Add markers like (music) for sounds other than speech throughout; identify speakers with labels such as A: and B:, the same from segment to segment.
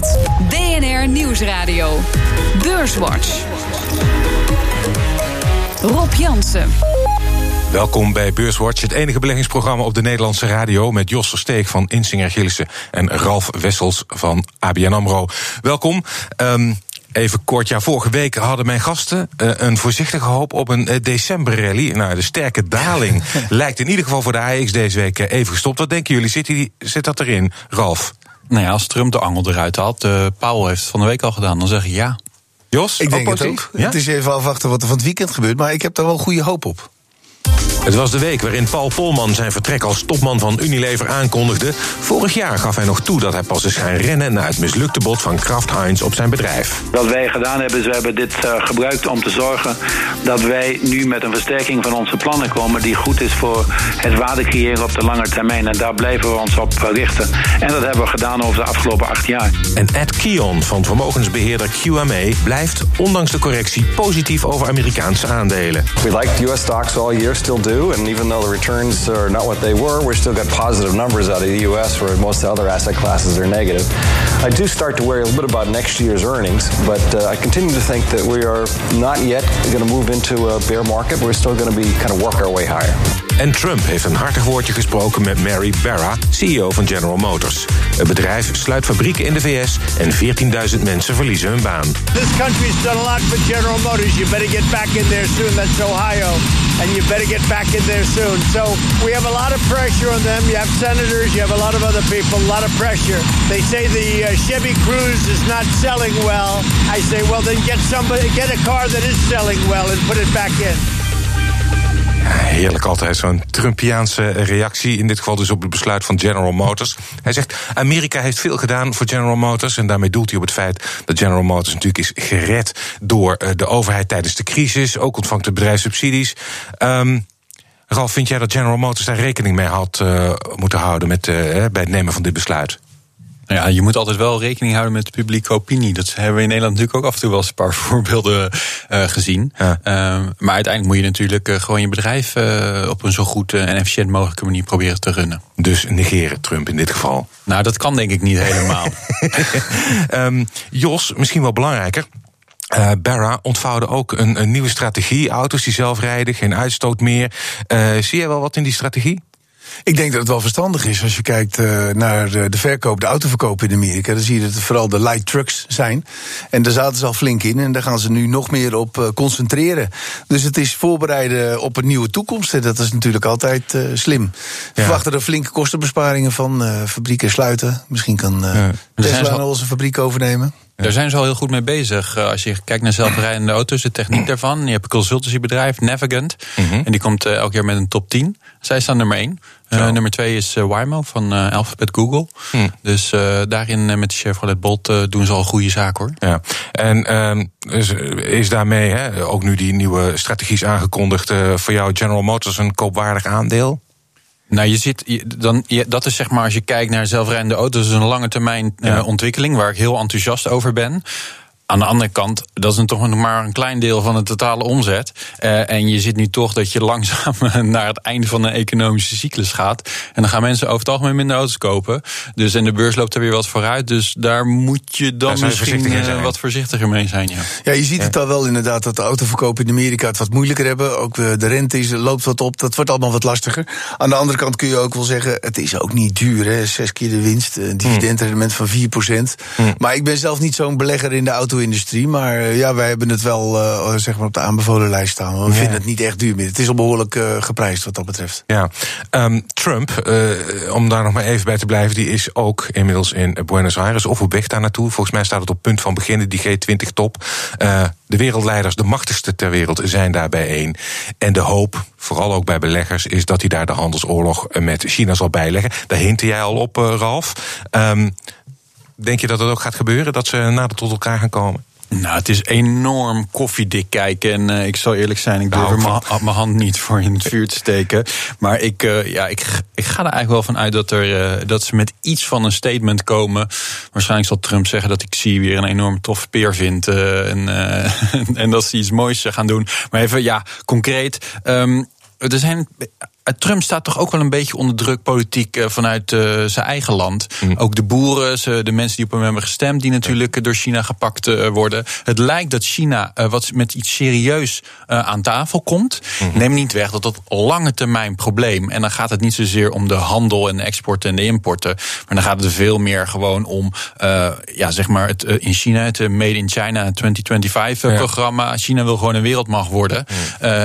A: Inhoud. BNR Nieuwsradio. Beurswatch. Rob Jansen.
B: Welkom bij Beurswatch, het enige beleggingsprogramma op de Nederlandse radio... met Jos Versteeg van Insinger Gillissen en Ralf Wessels van ABN AMRO. Welkom. Um, Even kort, ja, vorige week hadden mijn gasten uh, een voorzichtige hoop op een uh, decemberrally. Nou, de sterke daling (laughs) lijkt in ieder geval voor de AX deze week uh, even gestopt. Wat denken jullie? Zit, die, zit dat erin, Ralf?
C: Nou ja, als Trump de angel eruit haalt, uh, Powell heeft het van de week al gedaan, dan zeg ik ja.
B: Jos,
D: ik denk het ook. Ja? Het is even afwachten wat er van het weekend gebeurt, maar ik heb daar wel goede hoop op.
B: Het was de week waarin Paul Polman zijn vertrek als topman van Unilever aankondigde. Vorig jaar gaf hij nog toe dat hij pas eens gaan rennen na het mislukte bod van Kraft Heinz op zijn bedrijf.
E: Wat wij gedaan hebben, is we hebben dit uh, gebruikt om te zorgen dat wij nu met een versterking van onze plannen komen die goed is voor het waarde creëren op de lange termijn. En daar blijven we ons op richten. En dat hebben we gedaan over de afgelopen acht jaar.
B: En Ed Kion van vermogensbeheerder QMA blijft ondanks de correctie positief over Amerikaanse aandelen.
F: We liked US stocks all year, still do. And even though the returns are not what they were, we're still got positive numbers out of the U.S. where most other asset classes are negative. I do start to worry a little bit about next year's earnings, but uh, I continue to think that we are not yet going to move into a bear market. We're still going to be kind of work our way higher.
B: En Trump heeft een hartig woordje gesproken met Mary Barra, CEO van General Motors. Het bedrijf sluit fabrieken in de VS en 14.000 mensen verliezen hun baan.
G: This country's done a lot for General Motors. You better get back in there soon. That's Ohio. And you better get back in there soon. So we have a lot of pressure on them. You have senators, you have a lot of other people, a lot of pressure. They say the uh, Chevy Cruze is not selling well. I say, well, then get somebody, get a car that is selling well and put it back in.
B: Heerlijk altijd zo'n Trumpiaanse reactie. In dit geval dus op het besluit van General Motors. Hij zegt: Amerika heeft veel gedaan voor General Motors. En daarmee doelt hij op het feit dat General Motors natuurlijk is gered door eh, de overheid tijdens de crisis. Ook ontvangt het bedrijf subsidies. Um, Ralf, vind jij dat General Motors daar rekening mee had uh, moeten houden met, uh, bij het nemen van dit besluit?
C: Ja, je moet altijd wel rekening houden met de publieke opinie. Dat hebben we in Nederland natuurlijk ook af en toe wel eens een paar (laughs) voorbeelden uh, gezien. Ja. Uh, maar uiteindelijk moet je natuurlijk uh, gewoon je bedrijf op een zo goed en efficiënt mogelijke manier proberen te runnen.
B: Dus negeren Trump in dit geval?
C: Nou, dat kan denk ik niet helemaal.
B: um, (laughs) Jos, misschien wel belangrijker. Uh, Barra ontvouwde ook een, een, nieuwe strategie. Auto's die zelf rijden, geen uitstoot meer. Zie jij wel wat in die strategie?
D: Ik denk dat het wel verstandig is als je kijkt uh, naar de, de, verkoop, de autoverkoop in Amerika. Dan zie je dat het vooral de light trucks zijn. En daar zaten ze al flink in en daar gaan ze nu nog meer op uh, concentreren. Dus het is voorbereiden op een nieuwe toekomst. En dat is natuurlijk altijd uh, slim. Ja. Verwachten er flinke kostenbesparingen van. fabrieken sluiten. Misschien kan ja. Tesla al onze fabriek overnemen.
C: Daar zijn ze al heel goed mee bezig. Als je kijkt naar zelfrijdende auto's, de techniek daarvan. Je hebt een consultancybedrijf, Navigant. Mm -hmm. En die komt elk jaar met een top 10. Zij staan nummer 1. Uh, nummer 2 is uh, Waymo van uh, Alphabet Google. Hm. Dus daarin met de Chevrolet Bolt doen ze al een goede zaak hoor.
B: Ja. En ehm, is, is, daarmee hè, ook nu die nieuwe strategie aangekondigd voor jou General Motors een koopwaardig aandeel?
C: Nou, je zit, je, dan, je, dat is zeg maar als je kijkt naar zelfrijdende auto's, is een lange termijn ja. ontwikkeling waar ik heel enthousiast over ben. Aan de andere kant, dat is een toch nog maar een klein deel van de totale omzet. Uh, en je ziet nu toch dat je (laughs) langzaam naar het einde van een economische cyclus gaat. En dan gaan mensen over het algemeen minder auto's kopen. Dus en de beurs loopt er weer wat vooruit. Dus daar moet je dan misschien uh, wat voorzichtiger mee zijn. Ja,
D: ja je ziet ja. het al wel inderdaad dat de autoverkopen in Amerika het wat moeilijker hebben. Ook uh, de rente is, loopt wat op. Dat wordt allemaal wat lastiger. Aan de andere kant kun je ook wel zeggen, het is ook niet duur. Hè? Zes keer de winst, een dividendrendement van 4%. Hmm. Maar ik ben zelf niet zo'n belegger in de auto industrie Maar uh, ja, wij hebben het wel uh, zeg maar op de aanbevolen lijst staan. We ja. vinden het niet echt duur meer. Het is al behoorlijk uh, geprijsd wat dat betreft.
B: Ja, um, Trump, om daar nog maar even bij te blijven, die is ook inmiddels in Buenos Aires of op weg daar naartoe. Volgens mij staat het op punt van beginnen, die G20-top. de wereldleiders, de machtigste ter wereld, zijn daar bijeen. En de hoop, vooral ook bij beleggers, is dat hij daar de handelsoorlog met China zal bijleggen. Daar hintte jij al op, Ralf. Um, Denk je dat het ook gaat gebeuren, dat ze nader tot elkaar gaan komen?
C: Nou, het is enorm koffiedik kijken. En uh, ik zal eerlijk zijn, ik durf nou, er mijn hand niet voor in het vuur te steken. Maar ik, uh, ja, ik, ik ga er eigenlijk wel van uit dat, er, uh, dat ze met iets van een statement komen. Waarschijnlijk zal Trump zeggen dat ik zie weer een enorm tof peer vind. en, (laughs) en dat ze iets moois gaan doen. Maar even, ja, concreet. Um, er zijn Trump staat toch ook wel een beetje onder druk politiek eh, vanuit uh, zijn eigen land.
B: Mm.
C: Ook de boeren, ze, de mensen die op hem hebben gestemd, die natuurlijk door China gepakt uh, worden. Het lijkt dat China wat met iets serieus aan tafel komt.
B: Mm.
C: Neem niet weg dat dat lange termijn probleem. En dan gaat het niet zozeer om de handel en de exporten en de importen. Maar dan gaat het veel meer gewoon om, ja, zeg maar, het, in China, het Made in China 2025 programma. China wil gewoon een wereldmacht worden.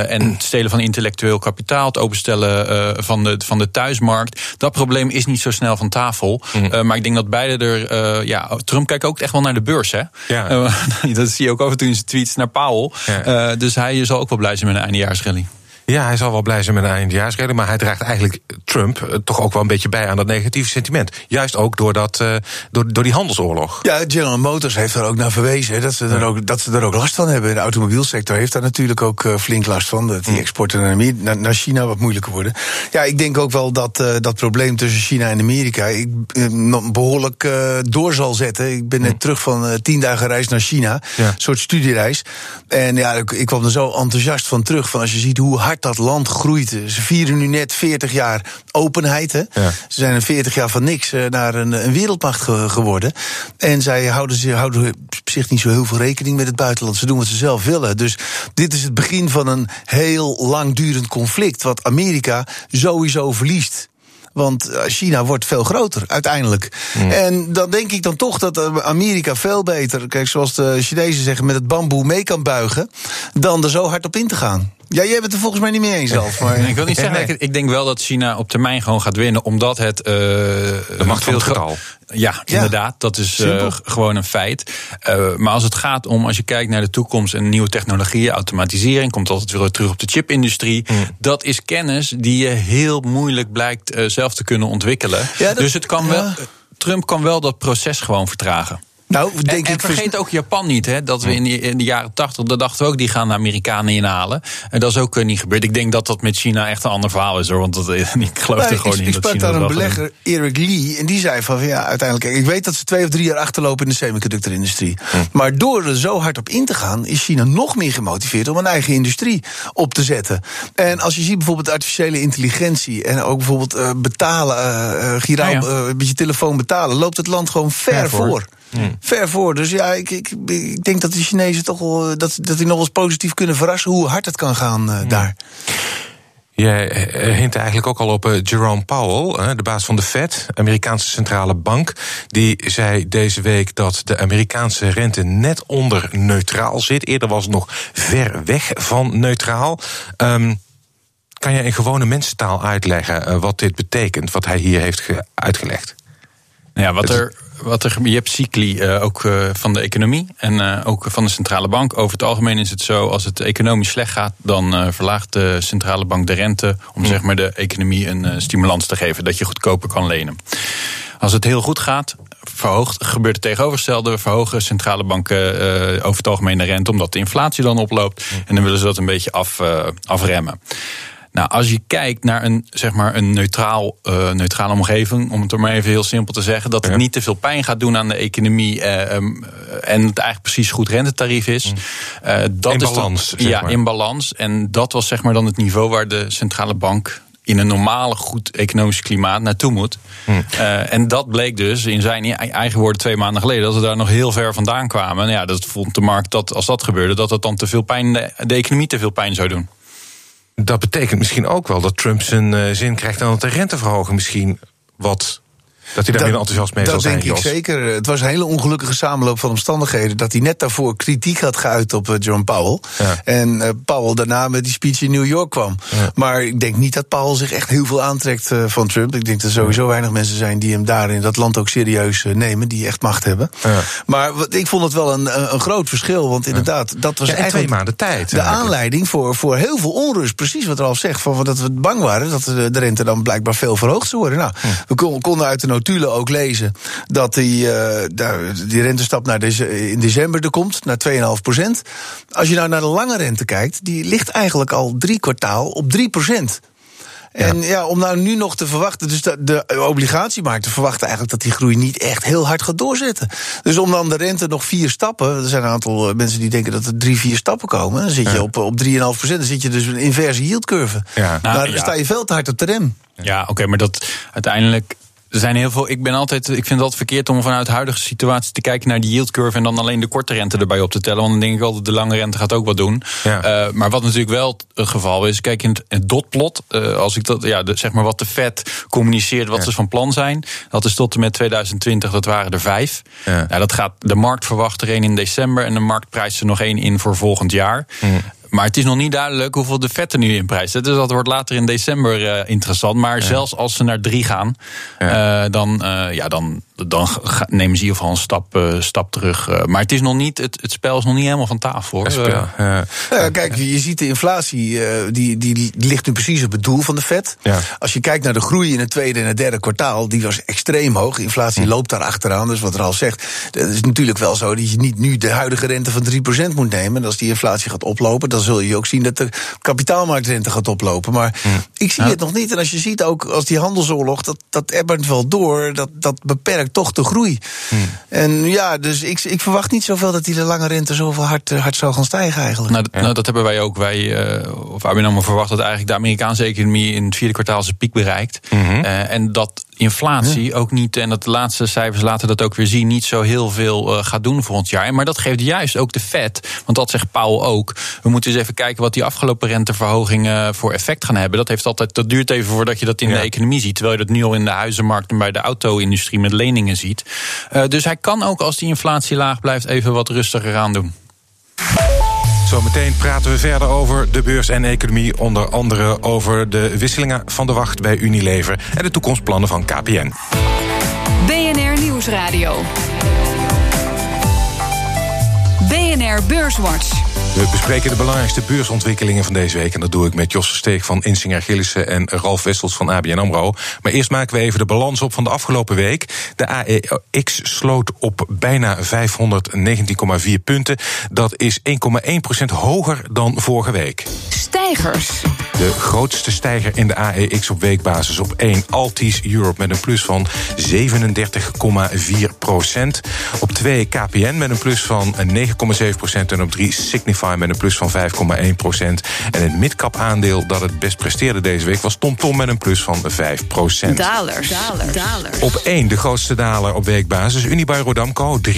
C: en het stelen van intellectueel kapitaal, het openstellen uh, van, de, van de thuismarkt. Dat probleem is niet zo snel van tafel. Mm. Uh, maar ik denk dat beide er. Uh, ja, Trump kijkt ook echt wel naar de beurs. Hè?
B: Ja. (laughs)
C: dat zie je ook af en toe in zijn tweets naar Powell.
B: Ja.
C: dus hij zal ook wel blij zijn met een eindejaarsrally.
B: Ja, hij zal wel blij zijn met een eindejaarsrede, maar hij draagt eigenlijk Trump uh, toch ook wel een beetje bij aan dat negatieve sentiment. Juist ook door, dat, uh, door, door die handelsoorlog.
D: Ja, General Motors heeft er ook naar verwezen dat ze, er ook, dat ze er ook last van hebben. De automobielsector heeft daar natuurlijk ook uh, flink last van. Dat die exporten naar, naar, naar, China wat moeilijker worden. Ja, ik denk ook wel dat dat probleem tussen China en Amerika ik, behoorlijk door zal zetten. Ik ben net terug van tien dagen reis naar China,
B: ja.
D: een soort studiereis. En ja, ik, ik kwam er zo enthousiast van terug. Van als je ziet hoe hard dat land groeit. Ze vieren nu net 40 jaar openheid. Hè.
B: Ja.
D: Ze zijn in 40 jaar van niks naar een, een wereldmacht ge geworden. En zij houden, zich, houden op zich niet zo heel veel rekening met het buitenland. Ze doen wat ze zelf willen. Dus dit is het begin van een heel langdurend conflict. Wat Amerika sowieso verliest. Want China wordt veel groter uiteindelijk. Mm. En dan denk ik dan toch dat Amerika veel beter, kijk, zoals de Chinezen zeggen, met het bamboe mee kan buigen. dan er zo hard op in te gaan. Ja, jij bent het er volgens mij niet mee eens zelf. Maar...
C: ik wil niet zeggen, nee. ik, ik, denk wel dat China op termijn gewoon gaat winnen, omdat het. Uh,
B: de macht van het getal.
C: Ja, ja, inderdaad, dat is uh, gewoon een feit. Uh, maar als het gaat om, als je kijkt naar de toekomst en nieuwe technologieën, automatisering, komt altijd weer terug op de chipindustrie. Mm. Dat is kennis die je heel moeilijk blijkt uh, zelf te kunnen ontwikkelen. Ja, dat, dus het kan wel, Trump kan wel dat proces gewoon vertragen.
D: Nou, denk
C: en, vergeet ook Japan niet, hè, dat we in, die, in de jaren tachtig, dat dachten we ook, die gaan de Amerikanen inhalen. En dat is ook niet gebeurd. Ik denk dat dat met China echt een ander verhaal is, hoor. Want dat, (laughs) ik geloof er gewoon
D: ik,
C: niet
D: ik sprak daar een belegger, Eric Lee, en die zei van, ja, uiteindelijk, ik weet dat ze twee of drie jaar achterlopen in de semiconductorindustrie. Hm. Maar door er zo hard op in te gaan, is China nog meer gemotiveerd om een eigen industrie op te zetten. En als je ziet bijvoorbeeld artificiële intelligentie en ook bijvoorbeeld uh, betalen, uh, giraal, ja, ja. Met je telefoon betalen, loopt het land gewoon ver
B: Ver voor.
D: voor.
B: Mm.
D: Ver voor. Dus ja, ik, ik, ik denk dat de Chinezen toch wel. dat, dat die nog wel eens positief kunnen verrassen hoe hard het kan gaan uh, daar.
B: Jij hint eigenlijk ook al op Jerome Powell, de baas van de Fed, Amerikaanse centrale bank. Die zei deze week dat de Amerikaanse rente net onder neutraal zit. Eerder was het nog ver weg van neutraal. Um, kan jij in gewone mensentaal uitleggen wat dit betekent, wat hij hier heeft uitgelegd?
C: Nou ja, wat er, wat er, je hebt cycli uh, ook uh, van de economie en uh, ook van de centrale bank. Over het algemeen is het zo, als het economisch slecht gaat, dan verlaagt de centrale bank de rente om zeg maar de economie een stimulans te geven, dat je goedkoper kan lenen. Als het heel goed gaat, verhoogt, gebeurt het tegenovergestelde. Verhogen centrale banken over het algemeen de rente, omdat de inflatie dan oploopt. En dan willen ze dat een beetje af, afremmen. Nou, als je kijkt naar een, zeg maar een neutraal, uh, neutrale omgeving, om het er maar even heel simpel te zeggen, dat het ja. niet te veel pijn gaat doen aan de economie uh, um, en het eigenlijk precies goed rentetarief is.
B: Uh, dat in
C: is
B: balans.
C: Ja, maar. in balans. En dat was zeg maar dan het niveau waar de centrale bank in een normale, goed economisch klimaat naartoe moet.
B: Hmm.
C: Uh, en dat bleek dus in zijn eigen woorden twee maanden geleden, dat we daar nog heel ver vandaan kwamen. En ja, dat vond de markt dat als dat gebeurde, dat het dan te veel pijn, de economie te veel pijn zou doen.
B: Dat betekent misschien ook wel dat Trump zijn uh, zin krijgt en dat de misschien wat. Dat hij daar weer enthousiast mee
D: dat
B: zal zijn.
D: Dat denk ik zeker. Het was een hele ongelukkige samenloop van omstandigheden. Dat hij net daarvoor kritiek had geuit op uh, John Powell.
B: Ja.
D: En uh, Powell daarna met die speech in New York kwam.
B: Ja.
D: Maar ik denk niet dat Powell zich echt heel veel aantrekt uh, van Trump. Ik denk dat er sowieso weinig mensen zijn die hem daar in dat land ook serieus nemen. Die echt macht hebben.
B: Ja.
D: Maar ik vond het wel een, een groot verschil. Want inderdaad, dat was eigenlijk
B: twee maanden tijd.
D: de aanleiding voor, voor heel veel onrust. Precies wat Ralf zegt. Van, dat we bang waren dat de, de rente dan blijkbaar veel verhoogd zou worden. Nou, we konden uit de notulen ook lezen dat die, uh, die rentestap naar deze, in december er komt, naar 2,5 procent. Als je nou naar de lange rente kijkt, die ligt eigenlijk al drie kwartaal op 3 procent. En ja. om nou nu nog te verwachten, dus de, de obligatiemarkten verwachten eigenlijk dat die groei niet echt heel hard gaat doorzetten. Dus om dan de rente nog vier stappen, er zijn een aantal eh, mensen die denken dat er drie, vier stappen komen, dan zit je op, op 3,5 procent, dan zit je dus een inverse yieldcurve. Ja. Nou, nou sta je veel te hard op de rem.
C: Ja, oké, maar dat uiteindelijk er zijn heel veel. Ik ben altijd. Ik vind het altijd verkeerd om vanuit de huidige situatie te kijken naar die yield curve en dan alleen de korte rente erbij op te tellen. Want dan denk ik altijd de lange rente gaat ook wat doen. Ja. Uh, maar wat natuurlijk wel het geval is, kijk in het, het dotplot, uh, als ik dat, ja, de, zeg maar wat de Fed communiceert, wat ze van plan zijn, dat is tot en met 2020, dat waren er vijf. Ja. Nou, dat gaat de markt verwacht er één in december en de markt prijst er nog één in voor volgend jaar. Mm. Maar het is nog niet duidelijk hoeveel de vet er nu in prijs Dus dat wordt later in december uh, interessant. Maar zelfs als ze naar drie gaan, ja. Uh, dan, uh, ja, dan, dan nemen ze in ieder geval een stap, uh, stap terug. Uh, maar het, is nog niet, het, het spel is nog niet helemaal van tafel. Hoor. Uh,
D: ja, kijk, je ziet de inflatie, die, die, die, ligt nu precies op het doel van de Fed. Ja. Als je kijkt naar de groei in het tweede en het derde kwartaal, die was extreem hoog. Inflatie loopt daar achteraan. Dus wat er al zegt, het is natuurlijk wel zo dat je niet nu de huidige rente van 3% moet nemen. En als die inflatie gaat oplopen, dan zul je ook zien dat de kapitaalmarktrente gaat oplopen. Maar ik zie het nog niet. En als je ziet ook als die handelsoorlog, dat, dat ebbert wel door, dat, dat beperkt toch de groei. Hmm. En ja, dus ik, ik verwacht niet zoveel dat die de lange rente zoveel hard, eh, hard zou gaan stijgen eigenlijk.
C: Nou, dat, nou, dat hebben wij ook. Wij, uh, of ABN verwacht dat eigenlijk de Amerikaanse economie in het vierde kwartaal zijn piek bereikt. Mm en dat inflatie ook niet, en dat de laatste cijfers laten dat ook weer zien, niet zo heel veel uh, gaat doen volgend jaar. Maar dat geeft juist ook de Fed, want dat zegt Powell ook. We moeten eens even kijken wat die afgelopen renteverhogingen voor effect gaan hebben. Dat, heeft altijd, dat duurt even voordat je dat in de economie ziet. Terwijl je dat nu al in de huizenmarkt en bij de auto-industrie met leningen ziet. Uh, dus hij kan ook als die inflatie laag blijft even wat rustiger aan doen.
B: Zometeen praten we verder over de beurs en economie. Onder andere over de wisselingen van de wacht bij Unilever en de toekomstplannen van KPN.
A: BNR Nieuwsradio. BNR Beurswatch.
B: We bespreken de belangrijkste beursontwikkelingen van deze week. En dat doe ik met Jos Steek van Insinger Gillissen en Ralf Wessels van ABN AMRO. Maar eerst maken we even de balans op van de afgelopen week. De AEX sloot op bijna 519,4 punten. Dat is 1,1% hoger dan vorige week.
A: Stijgers.
B: De grootste stijger in de AEX op weekbasis op 1. Altis Europe met een plus van 37,4% Op 2 KPN met een plus van 9,7% En op 3 Signify met een plus van 5,1 procent. En het midcap aandeel dat het best presteerde deze week was TomTom met een plus van 5 procent.
A: Dalers. Dalers.
B: Op 1 de grootste daler op weekbasis Unibail Rodamco 3,3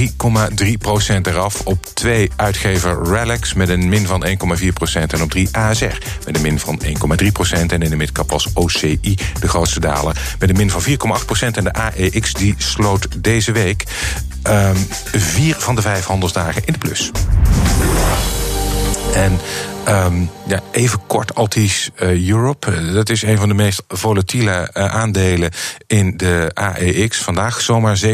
B: procent eraf. Op 2 uitgever Relics met een min van 1,4 procent. En op 3 ASR met een min van 1,3 procent. En in de midcap was OCI de grootste daler met een min van 4,8 procent. En de AEX die sloot deze week um, vier van de vijf handelsdagen in de plus. En Um, ja, even kort, Altis uh, Europe. Eh, dat is een van de meest volatiele uh, aandelen in de AEX. Vandaag zomaar 17%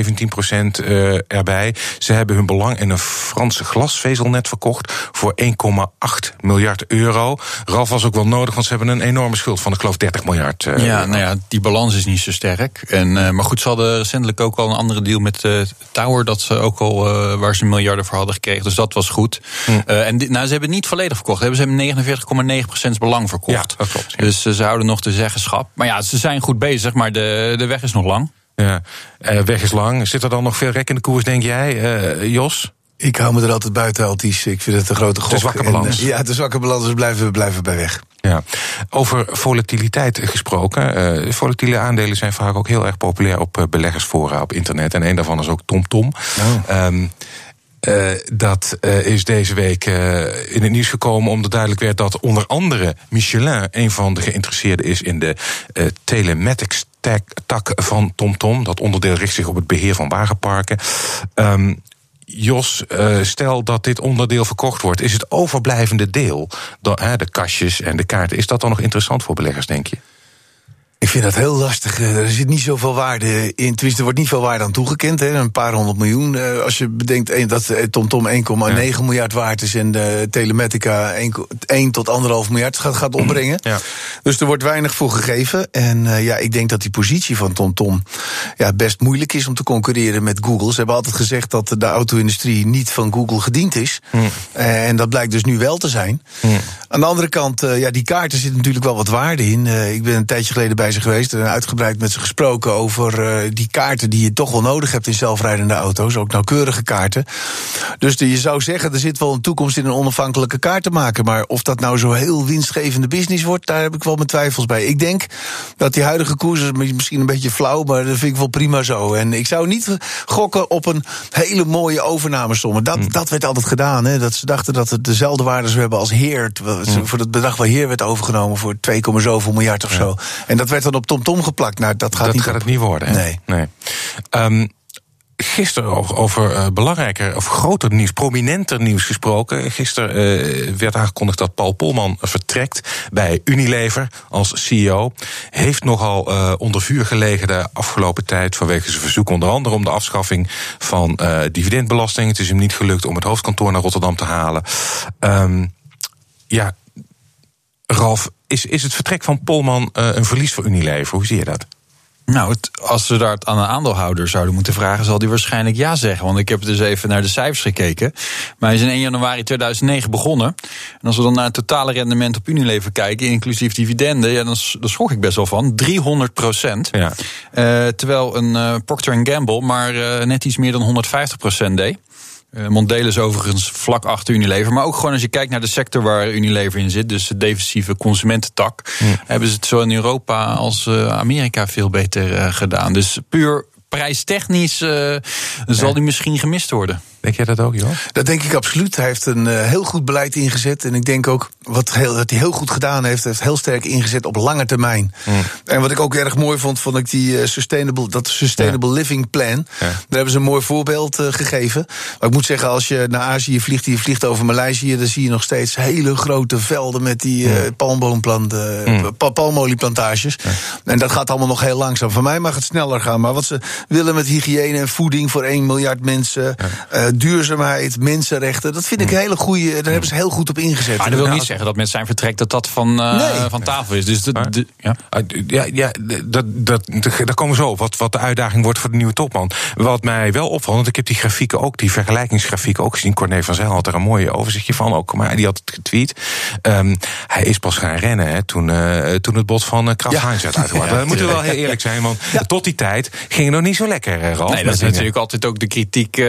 B: uh, erbij. Ze hebben hun belang in een Franse glasvezelnet verkocht voor 1,8 miljard euro. Ralf was ook wel nodig, want ze hebben een enorme schuld van, ik geloof, 30 miljard.
C: ja, nou ja, die balans is niet zo sterk. En, maar goed, ze hadden recentelijk ook al een andere deal met Tower, dat ze ook al waar ze miljarden voor hadden gekregen. Dus dat was goed. Hm. en nou, ze hebben het niet volledig verkocht. Hebben ze hebben 49,9% belang verkocht. Ja, dat klopt. Dus uh, ze houden nog de zeggenschap. Maar ja, ze zijn goed bezig, maar de, de weg is nog lang.
B: Ja, uh, weg is lang. Zit er dan nog veel rek in de koers, denk jij, uh, Jos?
D: Ik hou me er altijd buiten, Alties. Ik vind het een grote gok.
B: De zwakke balans.
D: En, ja, de zwakke balans dus blijven, blijven bij weg.
B: Ja. Over volatiliteit gesproken. Uh, volatiele aandelen zijn vaak ook heel erg populair op beleggersfora op internet. En een daarvan is ook TomTom. Tom. Oh. Um, uh, dat uh, is deze week uh, in het nieuws gekomen omdat duidelijk werd dat onder andere Michelin een van de geïnteresseerden is in de telematics tak van TomTom. Dat onderdeel richt zich op het beheer van wagenparken. Um, Jos, stel dat dit onderdeel verkocht wordt, is het overblijvende deel, de kastjes en de kaarten, is dat dan nog interessant voor beleggers, denk je?
D: Ik vind dat heel lastig. Eh, Er zit niet zoveel waarde in. Tenminste, er wordt niet veel waarde aan toegekend. Hè. Een paar honderd miljoen. Eh, Als je bedenkt eh, dat TomTom 1,9 miljard waard is... en de Telematica 1, 1 tot 1,5 miljard gaat, gaat opbrengen.
B: Ja.
D: Dus er wordt weinig voor gegeven. En ja, ik denk dat die positie van TomTom ja, best moeilijk is om te concurreren met Google. Ze hebben altijd gezegd dat de auto-industrie niet van Google gediend is. Eh, En dat blijkt dus nu wel te zijn. Aan de andere kant, ja, die kaarten zitten natuurlijk wel wat waarde in. Ik ben een tijdje geleden bij ze geweest en uitgebreid met ze gesproken over eh, die kaarten die je toch wel nodig hebt in zelfrijdende auto's. Ook nauwkeurige kaarten. Dus de- je zou zeggen, er zit wel een toekomst in een onafhankelijke kaartenmaker. Maar of dat nou zo heel winstgevende business wordt, daar heb ik wel mijn twijfels bij. Ik denk dat die huidige koers is misschien een beetje flauw, maar dat vind ik wel prima zo. En ik zou niet gokken op een hele mooie overnamesom. Dat, dat werd altijd gedaan. Hè, dat ze dachten dat het dezelfde waarde zou hebben als Heer. ze Voor het bedrag waar Heer werd overgenomen voor 2, zoveel miljard of zo. En dat werd dan op TomTom geplakt. Nou, dat gaat
B: dat
D: niet
B: gaat
D: op.
B: het niet worden. hè?
D: Nee.
B: nee. Ehm, gisteren over, over eh, belangrijker of groter nieuws, prominenter nieuws gesproken. Gisteren eh, werd aangekondigd dat Paul Polman vertrekt bij Unilever als CEO. Heeft nogal eh, onder vuur gelegen de afgelopen tijd vanwege zijn verzoek onder andere om de afschaffing van eh, dividendbelasting. Het is hem niet gelukt om het hoofdkantoor naar Rotterdam te halen. Ehm, ja, Ralf, is, is het vertrek van Polman eh, een verlies voor Unilever? Hoe zie je dat?
C: Nou, het- als we daar aan een aandeelhouder zouden moeten vragen, zal die waarschijnlijk ja zeggen. Want ik heb dus even naar de cijfers gekeken. Maar hij is in 1 januari 2009 begonnen. En als we dan naar het totale rendement op Unilever kijken, inclusief dividenden, ja, dan, daar schrok ik best wel van. 300 procent.
B: Ja.
C: Eh, terwijl een eh, Procter Gamble maar net iets meer dan 150 procent deed. Eh, Mondele is overigens vlak achter Unilever. Maar ook gewoon als je kijkt naar de sector waar Unilever in zit, dus de defensieve consumententak, hebben ze het zo in Europa als eh, Amerika veel beter eh, gedaan. Dus puur prijstechnisch zal die misschien gemist worden.
B: Denk jij dat ook, joh?
D: Dat denk ik absoluut. Hij heeft een eh, heel goed beleid ingezet. En ik denk ook, wat, heel, wat hij heel goed gedaan heeft, heeft heel sterk ingezet op lange termijn. En wat ik ook erg mooi vond, vond ik die eh, sustainable, dat Sustainable Living Plan. Daar hebben ze een mooi voorbeeld eh, gegeven. Maar ik moet zeggen, als je naar Azië vliegt, je vliegt over Maleisië, dan zie je nog steeds hele grote velden met die eh palmboomplanten, pa- palmolieplantages. En dat gaat allemaal nog heel langzaam. Voor mij mag het sneller gaan. Maar wat ze willen met hygiëne en voeding voor 1 miljard mensen, duurzaamheid, mensenrechten, dat vind ik een hele goede. Daar hebben ze heel goed op ingezet.
C: Maar dat wil niet zeggen dat met zijn vertrek dat dat van, eh,
D: Nee.
C: van tafel is. Dus de, de- ja.
B: Ja, ja dat, dat, daar komen we zo op. Wat, wat de uitdaging wordt voor de nieuwe topman. Wat mij wel opvalt, want ik heb die grafieken ook, die vergelijkingsgrafieken ook gezien. Corné van Zijl had er een mooi overzichtje van ook. Maar die had het getweet. Ehm, hij is pas gaan rennen hè, toen, eh, toen het bot van uh, Kraft
D: Ja.
B: Heinz werd.
C: Ja,
B: dat moeten we wel heel eerlijk zijn. Want tot die tijd ging het nog niet zo lekker, eh, Ralf.
C: Nee, dat is
B: dingen.
C: natuurlijk altijd ook de kritiek eh,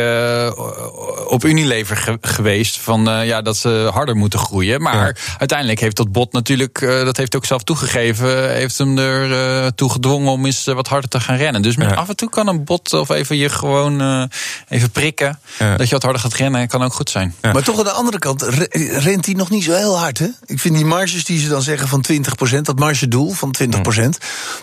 C: op Unilever ge- geweest. Van eh, ja, dat ze harder moeten groeien. Maar uiteindelijk heeft dat bot natuurlijk, eh, dat heeft hij ook zelf toegegeven, heeft hem er eh, toe gedwongen om eens eh, wat harder te gaan rennen. Dus
B: Ja.
C: af en toe kan een bot of even je gewoon eh, even prikken.
B: Ja.
C: Dat je wat harder gaat rennen, kan ook goed zijn.
D: Maar toch aan de andere kant re- rent hij nog niet zo heel hard. Hè? Ik vind die marges die ze dan zeggen van 20%, dat margedoel van 20%,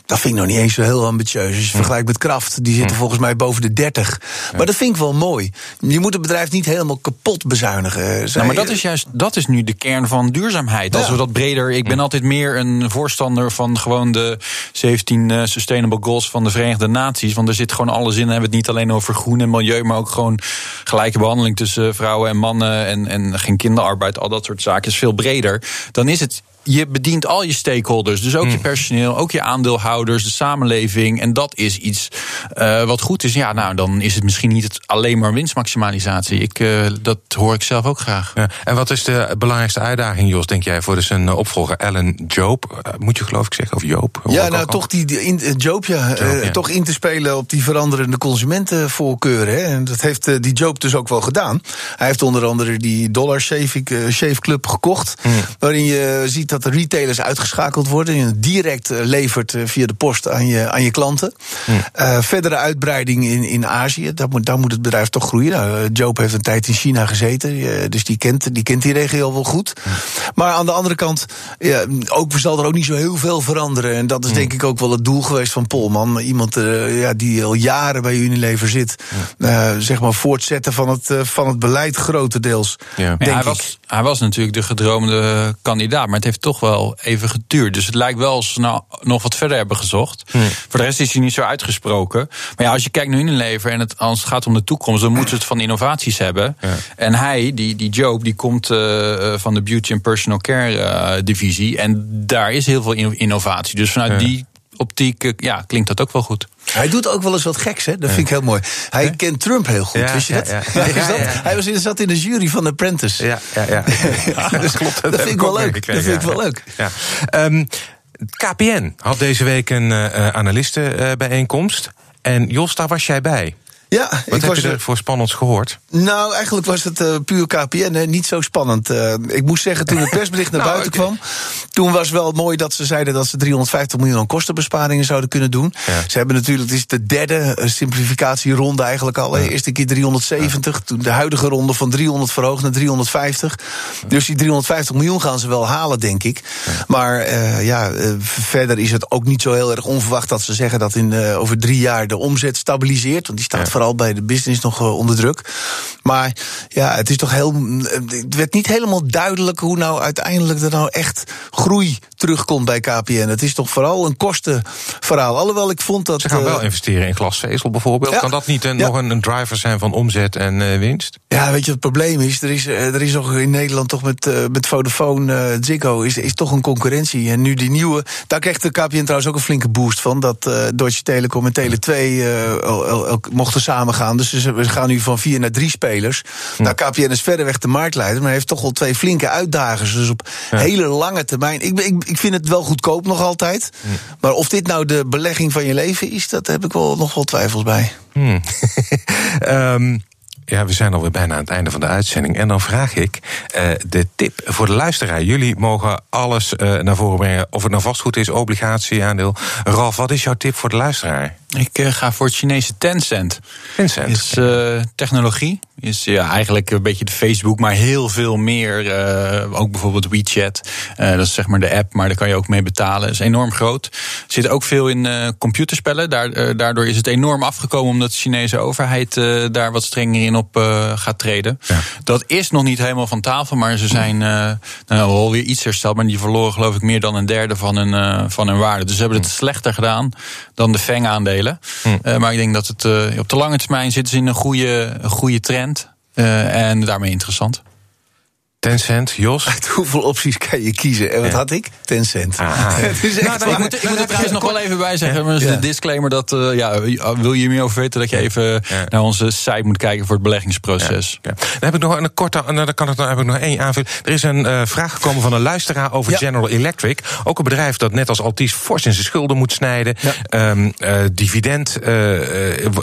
D: dat vind ik nog niet eens zo heel ambitieus. Als je vergelijkt met Kraft, die zitten volgens mij boven de 30. Maar dat vind ik wel mooi. Je moet het bedrijf niet helemaal kapot bezuinigen. Zij-
C: Nou, maar dat is juist dat is nu de kern van duurzaamheid. Als
D: Ja.
C: we dat breder. Ik ben altijd meer een voorstander van gewoon de 17 eh, Sustainable Goals van de Verenigde Naties. Want er zit gewoon alles in. We hebben het niet alleen over groen en milieu, maar ook gewoon gelijke behandeling tussen vrouwen en mannen en, en geen kinderarbeid. Al dat soort zaken is veel breder. Dan is het. Je bedient al je stakeholders, dus ook je personeel, ook je aandeelhouders, de samenleving. En dat is iets eh, wat goed is. Ja, nou, dan is het misschien niet het alleen maar winstmaximalisatie. Ik, eh, dat hoor ik zelf ook graag.
B: Ja. En wat is de belangrijkste uitdaging, Jos, denk jij, voor dus een eh, opvolger, Ellen Joop? Moet je geloof ik zeggen, of Joop?
D: Ja, nou toch die, die in, Joop, ja, eh,
B: Joop, ja.
D: toch in te spelen op die veranderende consumentenvoorkeuren. Hè. En dat heeft die Joop dus ook wel gedaan. Hij heeft onder andere die Dollar Shave, Shave Club gekocht.
B: Hmm.
D: Waarin je ziet dat de retailers uitgeschakeld worden. En je direct eh, levert eh, via de post aan je, aan je klanten.
B: Hmm.
D: Eh, verdere uitbreiding in, in Azië. Daar moet, daar moet het bedrijf toch groeien. Nou, Joop heeft een tijd in China gezeten. dus die kent, die kent die regio wel goed.
B: Hmm.
D: Maar aan de andere kant, ja, ook, zal er ook niet zo heel veel veranderen. En dat is denk ik ook wel het doel geweest van Polman. Iemand ja, die al jaren bij Unilever zit. Eh, zeg maar voortzetten van het, van het beleid grotendeels.
B: Ja.
C: Ja,
D: Denk
C: hij,
D: ik.
C: was, hij was natuurlijk de gedroomde kandidaat. Maar het heeft heeft toch wel even geduurd. Dus het lijkt wel als ze nou nog wat verder hebben gezocht.
B: Hmm.
C: Voor de rest is hij niet zo uitgesproken. Maar ja, als je kijkt naar Unilever en het, als het gaat om de toekomst, dan moeten ze het van innovaties hebben. En hij, die, die Job, die komt eh, van de Beauty and Personal Care eh, divisie. En daar is heel veel inno- innovatie. Dus vanuit die optiek eh, ja, klinkt dat ook wel goed.
D: Hij doet ook wel eens wat geks, hè? Dat vind ik heel mooi. Hij kent Trump heel goed,
B: Ja,
D: wist je (laughs) dat?
B: ja. Ja,
D: dat? Hij was, zat in de jury van Apprentice.
B: Ja, ja, ja. (laughs)
D: Ja,
B: dat klopt.
D: dat
B: heb
D: vind ik wel leuk. Dat vind ik wel leuk.
B: Ja. Ehm, KPN had deze week een eh analistenbijeenkomst. En Jos, daar was jij bij.
D: Ja,
B: Wat
D: ik
B: heb
D: was
B: je er voor spannends gehoord?
D: Nou, eigenlijk was het eh, puur KPN, hè, niet zo spannend. Eh, ik moest zeggen, toen het (laughs) persbericht naar
B: Nou,
D: buiten kwam... toen was wel mooi dat ze zeiden dat ze 350 miljoen aan kostenbesparingen zouden kunnen doen.
B: Ja.
D: Ze hebben natuurlijk, het is de derde eh, simplificatieronde eigenlijk al. hè. Eerste keer 370, toen de huidige ronde van 300 verhoogd naar 350. Dus die 350 miljoen gaan ze wel halen, denk ik. Maar ja, verder is het ook niet zo heel erg onverwacht dat ze zeggen dat in, over drie jaar de omzet stabiliseert. Want die staat
B: Ja.
D: Vooral bij de business nog eh, onder druk. Maar ja, het is toch heel. Het werd niet helemaal duidelijk hoe nou uiteindelijk er nou echt groei terugkomt bij KPN. Het is toch vooral een kostenverhaal. Alhoewel ik vond dat.
B: Ze gaan
D: eh,
B: wel investeren in glasvezel bijvoorbeeld.
D: Ja.
B: Kan dat niet een,
D: Ja.
B: nog een, een driver zijn van omzet en eh, winst?
D: Ja, weet je, het probleem is, er is, er is nog in Nederland toch met, met Vodafone, Ziggo, is, is toch een concurrentie. En nu die nieuwe, daar krijgt de KPN trouwens ook een flinke boost van, dat Deutsche Telekom en Tele2 eh, el- samengaan. Dus we gaan nu van vier naar drie spelers. Nou, KPN is verreweg de marktleider, maar heeft toch wel twee flinke uitdagers. Dus op hele lange termijn, ik, ik, ik vind het wel goedkoop nog altijd. Maar of dit nou de belegging van je leven is, dat heb ik wel nog wel twijfels bij.
B: Hmm. (laughs) Ehm, ja, we zijn alweer bijna aan het einde van de uitzending. En dan vraag ik eh, de tip voor de luisteraar. Jullie mogen alles eh, naar voren brengen. Of het nou vastgoed is, obligatie, aandeel. Ralf, wat is jouw tip voor de luisteraar?
C: Ik eh, ga voor het Chinese Tencent.
B: Vincent.
C: Is technologie. Is ja, eigenlijk een beetje de Facebook, maar heel veel meer. ook bijvoorbeeld WeChat. Dat is zeg maar de app, maar daar kan je ook mee betalen. is enorm groot. Zit ook veel in computerspellen. Daar, daardoor is het enorm afgekomen omdat de Chinese overheid daar wat strenger in op eh, gaat treden.
B: Ja.
C: Dat is nog niet helemaal van tafel, maar ze zijn eh nou, alweer iets hersteld. Maar die verloren geloof ik meer dan een derde van hun, eh, van hun waarde. Dus ze hebben het slechter gedaan dan de FANG-aandelen. Eh, maar ik denk dat het op de lange termijn zitten ze in een goede, een goede trend. en daarmee interessant.
B: Tencent, Jos.
D: Uit hoeveel opties kan je kiezen? En wat
B: Ja.
D: had ik? Ten cent.
B: Aha. (laughs)
D: Het is echt
B: Nou, dan-
C: Ik moet, ik moet er trouwens nog wel even bij zeggen,
D: Ja.
C: de disclaimer dat, eh, ja, wil je meer over weten, dat je even
B: Ja.
C: naar onze site moet kijken voor het beleggingsproces.
B: Ja. Dan heb ik nog een korte, nou, dan kan ik, dan heb ik nog één aanvulling. Er is een eh, vraag gekomen van een luisteraar over
D: Ja.
B: General Electric. Ook een bedrijf dat net als Altis fors in zijn schulden moet snijden.
D: Ja.
B: Ehm, eh, dividend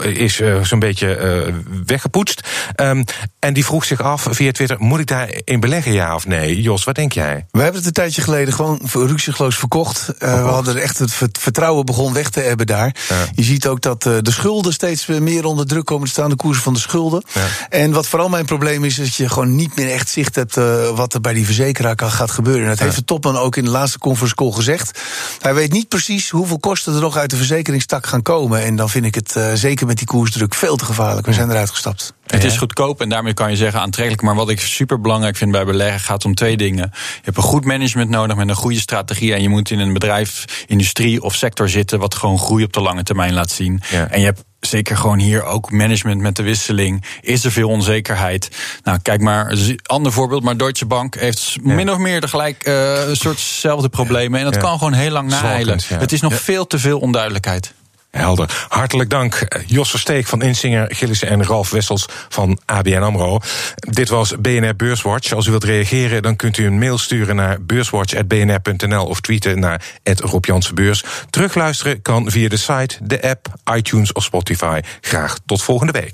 B: is eh, zo'n beetje eh, weggepoetst. Ehm, en die vroeg zich af via Twitter: moet ik daarin beleggen, ja of nee? Jos, wat denk jij?
D: We hebben het een tijdje geleden gewoon ruksigloos verkocht. Eh, we hadden er echt het vert- vertrouwen begon weg te hebben daar.
B: Ja.
D: Je ziet ook dat eh, de schulden steeds meer onder druk komen te staan, de koersen van de schulden.
B: Ja.
D: En wat vooral mijn probleem is, is dat je gewoon niet meer echt zicht hebt eh, wat er bij die verzekeraar kan gaat gebeuren. En dat heeft de topman ook in de laatste conference call gezegd. Hij weet niet precies hoeveel kosten er nog uit de verzekeringstak gaan komen. En dan vind ik het eh, zeker met die koersdruk veel te gevaarlijk. We zijn eruit gestapt.
C: Het is goedkoop en daarmee kan je zeggen aantrekkelijk. Maar wat ik super belangrijk vind bij beleggen gaat om twee dingen. Je hebt een goed management nodig met een goede strategie. En je moet in een bedrijf, industrie of sector zitten wat gewoon groei op de lange termijn laat zien.
B: Ja.
C: En je hebt zeker gewoon hier ook management met de wisseling. Is er veel onzekerheid? Nou, kijk maar, ander voorbeeld. Maar Deutsche Bank heeft min of meer tegelijk een soortzelfde problemen. En dat
B: Ja.
C: kan gewoon heel lang naheilen. Het is nog veel te veel onduidelijkheid.
B: Helder. Hartelijk dank, eh, Jos Versteek van Insinger, Gillissen en Ralf Wessels van ABN AMRO. Dit was BNR Beurswatch. Als u wilt reageren, dan kunt u een mail sturen naar beurswatch.bnr.nl of tweeten naar Rob Jansen Beurs. Terugluisteren kan via de site, de app, iTunes of Spotify. Graag tot volgende week.